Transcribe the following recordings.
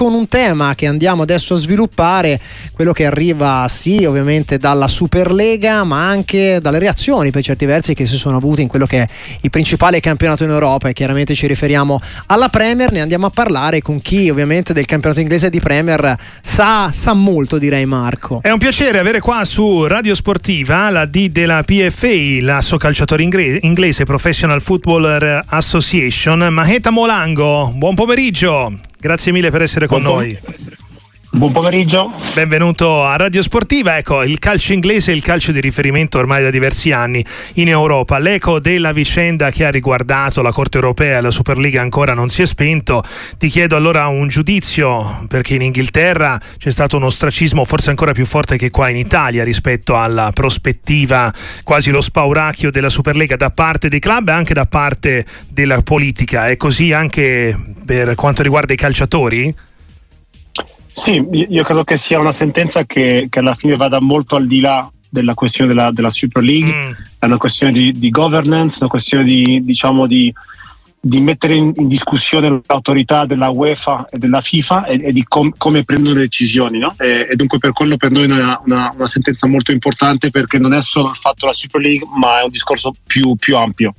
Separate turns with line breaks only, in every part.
con un tema che andiamo adesso a sviluppare, quello che arriva sì ovviamente dalla Superlega, ma anche dalle reazioni per certi versi che si sono avute in quello che è il principale campionato in Europa e chiaramente ci riferiamo alla Premier, ne andiamo a parlare con chi ovviamente del campionato inglese di Premier sa, sa molto direi Marco.
È un piacere avere qua su Radio Sportiva la D della PFA, l'asso calciatore inglese Professional Footballer Association, Maheta Molango. Buon pomeriggio, grazie mille per essere con
buon
noi.
Buon pomeriggio.
Benvenuto a Radio Sportiva. Ecco, il calcio inglese è il calcio di riferimento ormai da diversi anni in Europa. L'eco della vicenda che ha riguardato la Corte Europea e la Superliga ancora non si è spento. Ti chiedo allora un giudizio, perché in Inghilterra c'è stato un ostracismo forse ancora più forte che qua in Italia rispetto alla prospettiva, quasi lo spauracchio della Superlega da parte dei club e anche da parte della politica. È così anche per quanto riguarda i calciatori?
Sì, io credo che sia una sentenza che, che alla fine vada molto al di là della questione della, della Super League, mm. è una questione di, di, governance, una questione di, diciamo, di, di mettere in, in, discussione l'autorità della UEFA e della FIFA e, e di com, come prendono le decisioni. No? E, e, dunque per quello per noi è una, una, una, sentenza molto importante perché non è solo il fatto della Super League, ma è un discorso più, più ampio.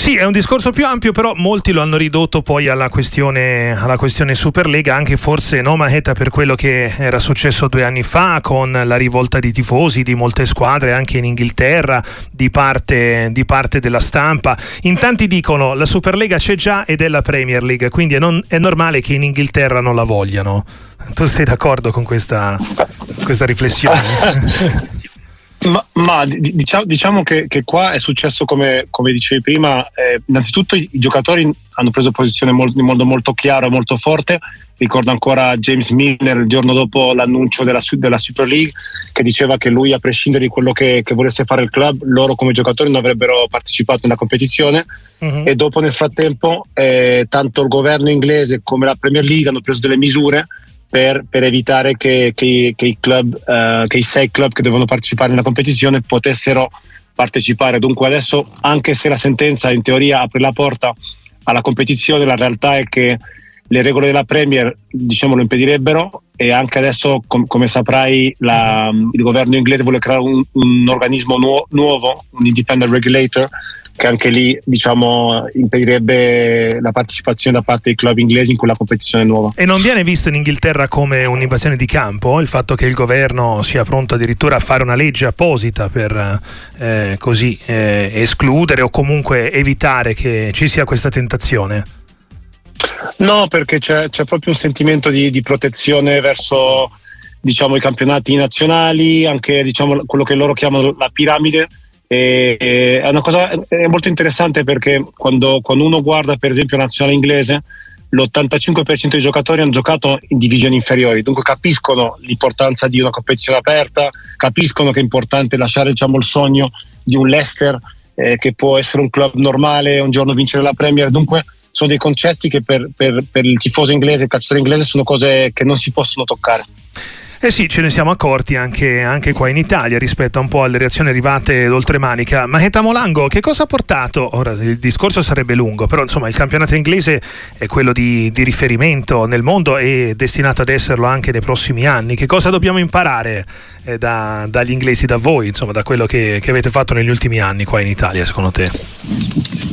Sì, è un discorso più ampio, però molti lo hanno ridotto poi alla questione, alla questione Superlega, anche forse no Maheta per quello che era successo due anni fa con la rivolta di tifosi di molte squadre anche in Inghilterra, di parte, di parte della stampa. In tanti dicono la Superlega c'è già ed è la Premier League, quindi è, non, è normale che in Inghilterra non la vogliano. Tu sei d'accordo con questa, questa riflessione?
Ma, ma diciamo, diciamo che, che, qua è successo come, come dicevi prima, eh, innanzitutto i, i, giocatori hanno preso posizione molto, in modo molto chiaro e molto forte, ricordo ancora James Milner il giorno dopo l'annuncio della, della, Super League che diceva che lui a prescindere di quello che, che, volesse fare il club, loro come giocatori non avrebbero partecipato nella competizione uh-huh. e dopo nel frattempo eh, tanto il governo inglese come la Premier League hanno preso delle misure per, per evitare che, che, che, i club, uh, che i sei club che devono partecipare nella competizione potessero partecipare. Dunque adesso, anche se la sentenza in teoria apre la porta alla competizione, la realtà è che le regole della Premier diciamo, lo impedirebbero e anche adesso, com- come saprai, la, il governo inglese vuole creare un, un organismo nuo- nuovo, un independent regulator, che anche lì diciamo, impedirebbe la partecipazione da parte dei club inglesi in quella competizione nuova.
E non viene visto in Inghilterra come un'invasione di campo il fatto che il governo sia pronto addirittura a fare una legge apposita per eh, così eh, escludere o comunque evitare che ci sia questa tentazione?
No, perché c'è, c'è proprio un sentimento di, di protezione verso diciamo, i campionati nazionali, anche diciamo, quello che loro chiamano la piramide e, è una cosa è molto interessante perché quando, quando uno guarda per esempio la nazionale inglese l'85% dei giocatori hanno giocato in divisioni inferiori, dunque capiscono l'importanza di una competizione aperta, capiscono che è importante lasciare diciamo, il sogno di un Leicester eh, che può essere un club normale, un giorno vincere la Premier, dunque sono dei concetti che per, per, per il tifoso inglese, il calciatore inglese sono cose che non si possono toccare.
Eh sì, ce ne siamo accorti anche, anche, qua in Italia rispetto un po' alle reazioni arrivate d'oltremanica. Ma Eta Molango, che cosa ha portato? Ora il discorso sarebbe lungo, però insomma il campionato inglese è quello di, di riferimento nel mondo e destinato ad esserlo anche nei prossimi anni. Che cosa dobbiamo imparare eh, da, dagli inglesi, da voi, insomma, da quello che, che, avete fatto negli ultimi anni qua in Italia, secondo te?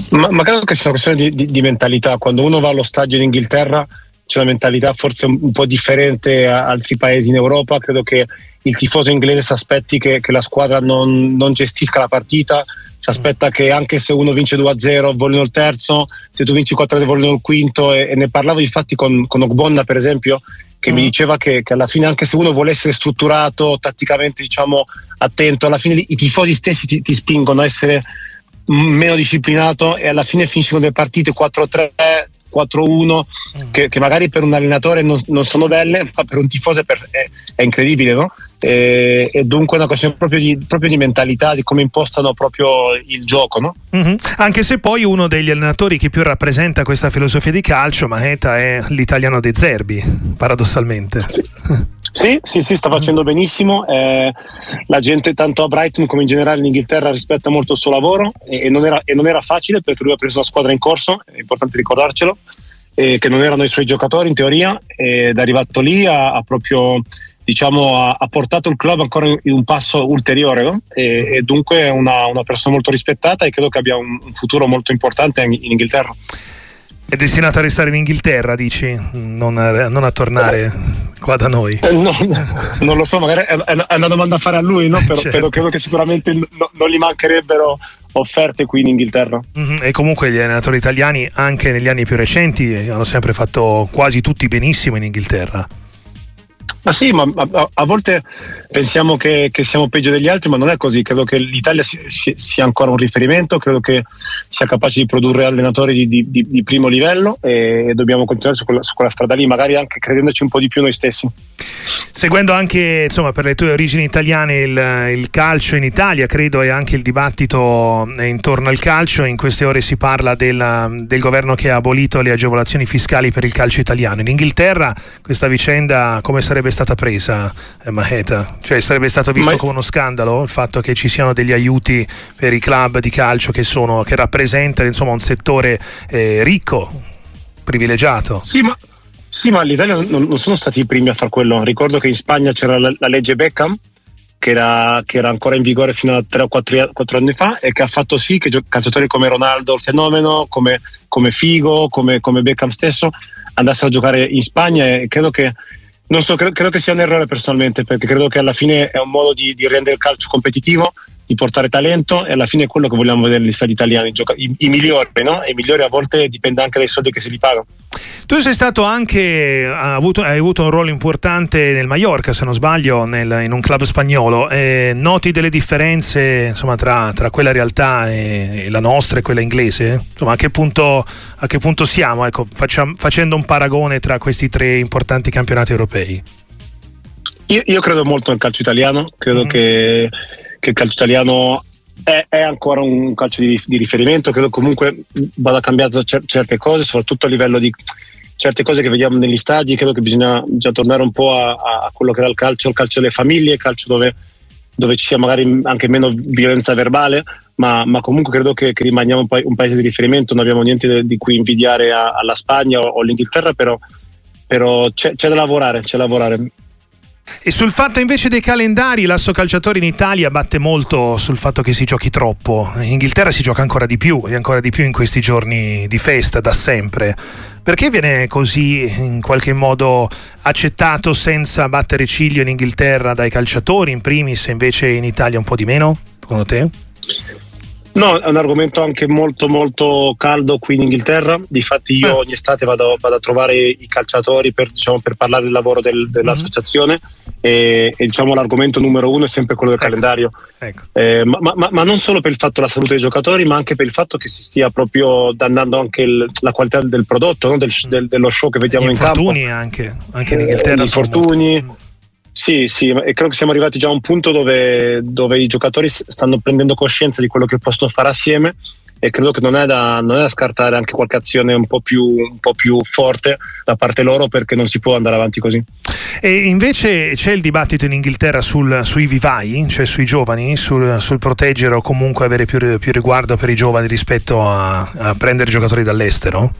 Ma, ma credo che sia una questione di, di, di mentalità. Quando uno va allo stadio in Inghilterra c'è una mentalità forse un, po' differente a altri paesi in Europa. Credo che il tifoso inglese si aspetti che, che la squadra non, non, gestisca la partita, si aspetta che anche se uno vince 2-0 vogliono il terzo, se tu vinci 4-0 vogliono il quinto e, e, ne parlavo infatti con, con Ogbonna per esempio che mm. mi diceva che, che, alla fine anche se uno vuole essere strutturato, tatticamente diciamo attento, alla fine i tifosi stessi ti, ti spingono a essere meno disciplinato e alla fine finiscono le partite 4-3 4-1 mm. che, che, magari per un allenatore non, non, sono belle, ma per un tifoso è, per, è, è incredibile, no? E, e, dunque è una questione proprio di, proprio di, mentalità, di come impostano proprio il gioco, no?
Mm-hmm. Anche se poi uno degli allenatori che più rappresenta questa filosofia di calcio, Maheta, è l'italiano De Zerbi, paradossalmente.
Sì. Sì, sì, sì, sta facendo benissimo. Eh, la gente, tanto a Brighton come in generale in Inghilterra, rispetta molto il suo lavoro e, e, non era, e, non era, facile perché lui ha preso una squadra in corso, è importante ricordarcelo. eh, che non erano i suoi giocatori in teoria ed è arrivato lì a, a proprio diciamo, ha, ha, portato il club ancora in, un passo ulteriore no? e, e, dunque è una, una, persona molto rispettata e credo che abbia un, un futuro molto importante in, in, Inghilterra.
È destinato a restare in Inghilterra, dici? Non a, non a tornare qua da noi?
Eh, no, non lo so, magari è, una domanda a fare a lui, no? però, certo. credo che sicuramente no, non gli mancherebbero offerte qui in Inghilterra.
Mm-hmm. E comunque gli allenatori italiani anche negli anni più recenti hanno sempre fatto quasi tutti benissimo in Inghilterra.
Ma sì, ma a, a volte pensiamo che, che, siamo peggio degli altri, ma non è così. Credo che l'Italia sia ancora un riferimento, credo che sia capace di produrre allenatori di, di, di primo livello e dobbiamo continuare su quella, su quella, strada lì, magari anche credendoci un po' di più noi stessi.
Seguendo anche insomma, per le tue origini italiane il, il calcio in Italia, credo, e anche il dibattito intorno al calcio, in queste ore si parla della, del governo che ha abolito le agevolazioni fiscali per il calcio italiano. In Inghilterra questa vicenda come sarebbe stata presa eh, Maheta? Cioè sarebbe stato visto Ma... come uno scandalo il fatto che ci siano degli aiuti per i club di calcio che, sono, che rappresentano insomma, un settore eh, ricco, privilegiato?
Sì, ma, sì, ma l'Italia non, non, sono stati i primi a fare quello. Ricordo che in Spagna c'era la, la legge Beckham che era, che era, ancora in vigore fino a 3 o 4, 4, anni fa e che ha fatto sì che calciatori come Ronaldo, il fenomeno, come, come Figo, come, come Beckham stesso andassero a giocare in Spagna e credo che non so, credo, credo, che sia un errore personalmente, perché credo che alla fine è un modo di, di rendere il calcio competitivo, di portare talento e alla fine è quello che vogliamo vedere negli stati italiani, i, i migliori, no? I migliori a volte dipende anche dai soldi che si li pagano.
Tu sei stato anche, hai avuto, hai avuto un ruolo importante nel Mallorca, se non sbaglio, nel, in un club spagnolo. Eh, noti delle differenze insomma, tra, tra, quella realtà e, e, la nostra e quella inglese? Insomma, a che punto, a che punto siamo ecco, facciamo, facendo un paragone tra questi tre importanti campionati europei?
Io, io credo molto nel calcio italiano, credo mm. che, che il calcio italiano è, è, ancora un calcio di, di, riferimento, credo comunque vada cambiato cer- certe cose, soprattutto a livello di certe cose che vediamo negli stadi, credo che bisogna, bisogna tornare un po' a, a, quello che era il calcio, il calcio delle famiglie, il calcio dove, dove ci sia magari anche meno violenza verbale, ma, ma comunque credo che, che rimaniamo un, pa- un, paese di riferimento, non abbiamo niente di cui invidiare a, alla Spagna o, o all'Inghilterra, però, però c'è, c'è da lavorare, c'è da lavorare.
E sul fatto invece dei calendari, l'asso calciatore in Italia batte molto sul fatto che si giochi troppo. In Inghilterra si gioca ancora di più e ancora di più in questi giorni di festa, da sempre. Perché viene così in qualche modo accettato senza battere ciglio in Inghilterra dai calciatori in primis e invece in Italia un po' di meno, secondo te?
No, è un argomento anche molto molto caldo qui in Inghilterra. Difatti io eh. ogni estate vado, vado, a trovare i calciatori per, diciamo, per parlare del lavoro del, dell'associazione mm-hmm. e, e, diciamo l'argomento numero uno è sempre quello del ecco. calendario. Ecco. Eh, ma, ma, ma, non solo per il fatto della salute dei giocatori, ma anche per il fatto che si stia proprio dannando anche il, la qualità del prodotto, no? del, del, dello show che vediamo in campo.
Infortuni anche, anche in Inghilterra. Eh,
infortuni. Molto sì, sì, e credo che siamo arrivati già a un punto dove, dove, i giocatori stanno prendendo coscienza di quello che possono fare assieme e credo che non è da, non è da scartare anche qualche azione un po, più, un po' più forte da parte loro perché non si può andare avanti così.
E invece c'è il dibattito in Inghilterra sul, sui vivai, cioè sui giovani, sul, sul proteggere o comunque avere più, più, riguardo per i giovani rispetto a, a prendere giocatori dall'estero?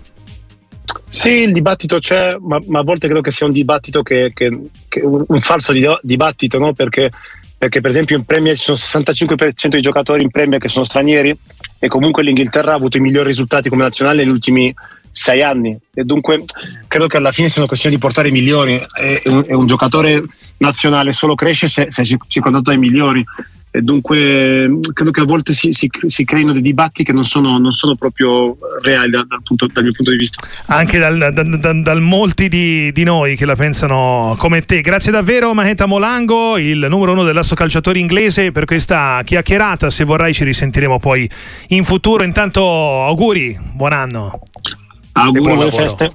Sì, il dibattito c'è, ma, ma, a volte credo che sia un dibattito che, che, che un, falso di, dibattito, no? perché, perché, per esempio in Premier ci sono 65% di giocatori in Premier che sono stranieri e comunque l'Inghilterra ha avuto i migliori risultati come nazionale negli ultimi sei anni. E dunque credo che alla fine sia una questione di portare i migliori. E, un, e un giocatore nazionale solo cresce se, se è circondato dai migliori e dunque credo che a volte si, si, si creino dei dibattiti che non sono, non sono proprio reali dal, dal, punto, dal, mio punto di vista.
Anche dal, dal, dal molti di, di, noi che la pensano come te. Grazie davvero Maheta Molango, il numero uno dell'asso calciatori inglese per questa chiacchierata. Se vorrai ci risentiremo poi in futuro. Intanto auguri, buon anno.
Auguri, buone feste.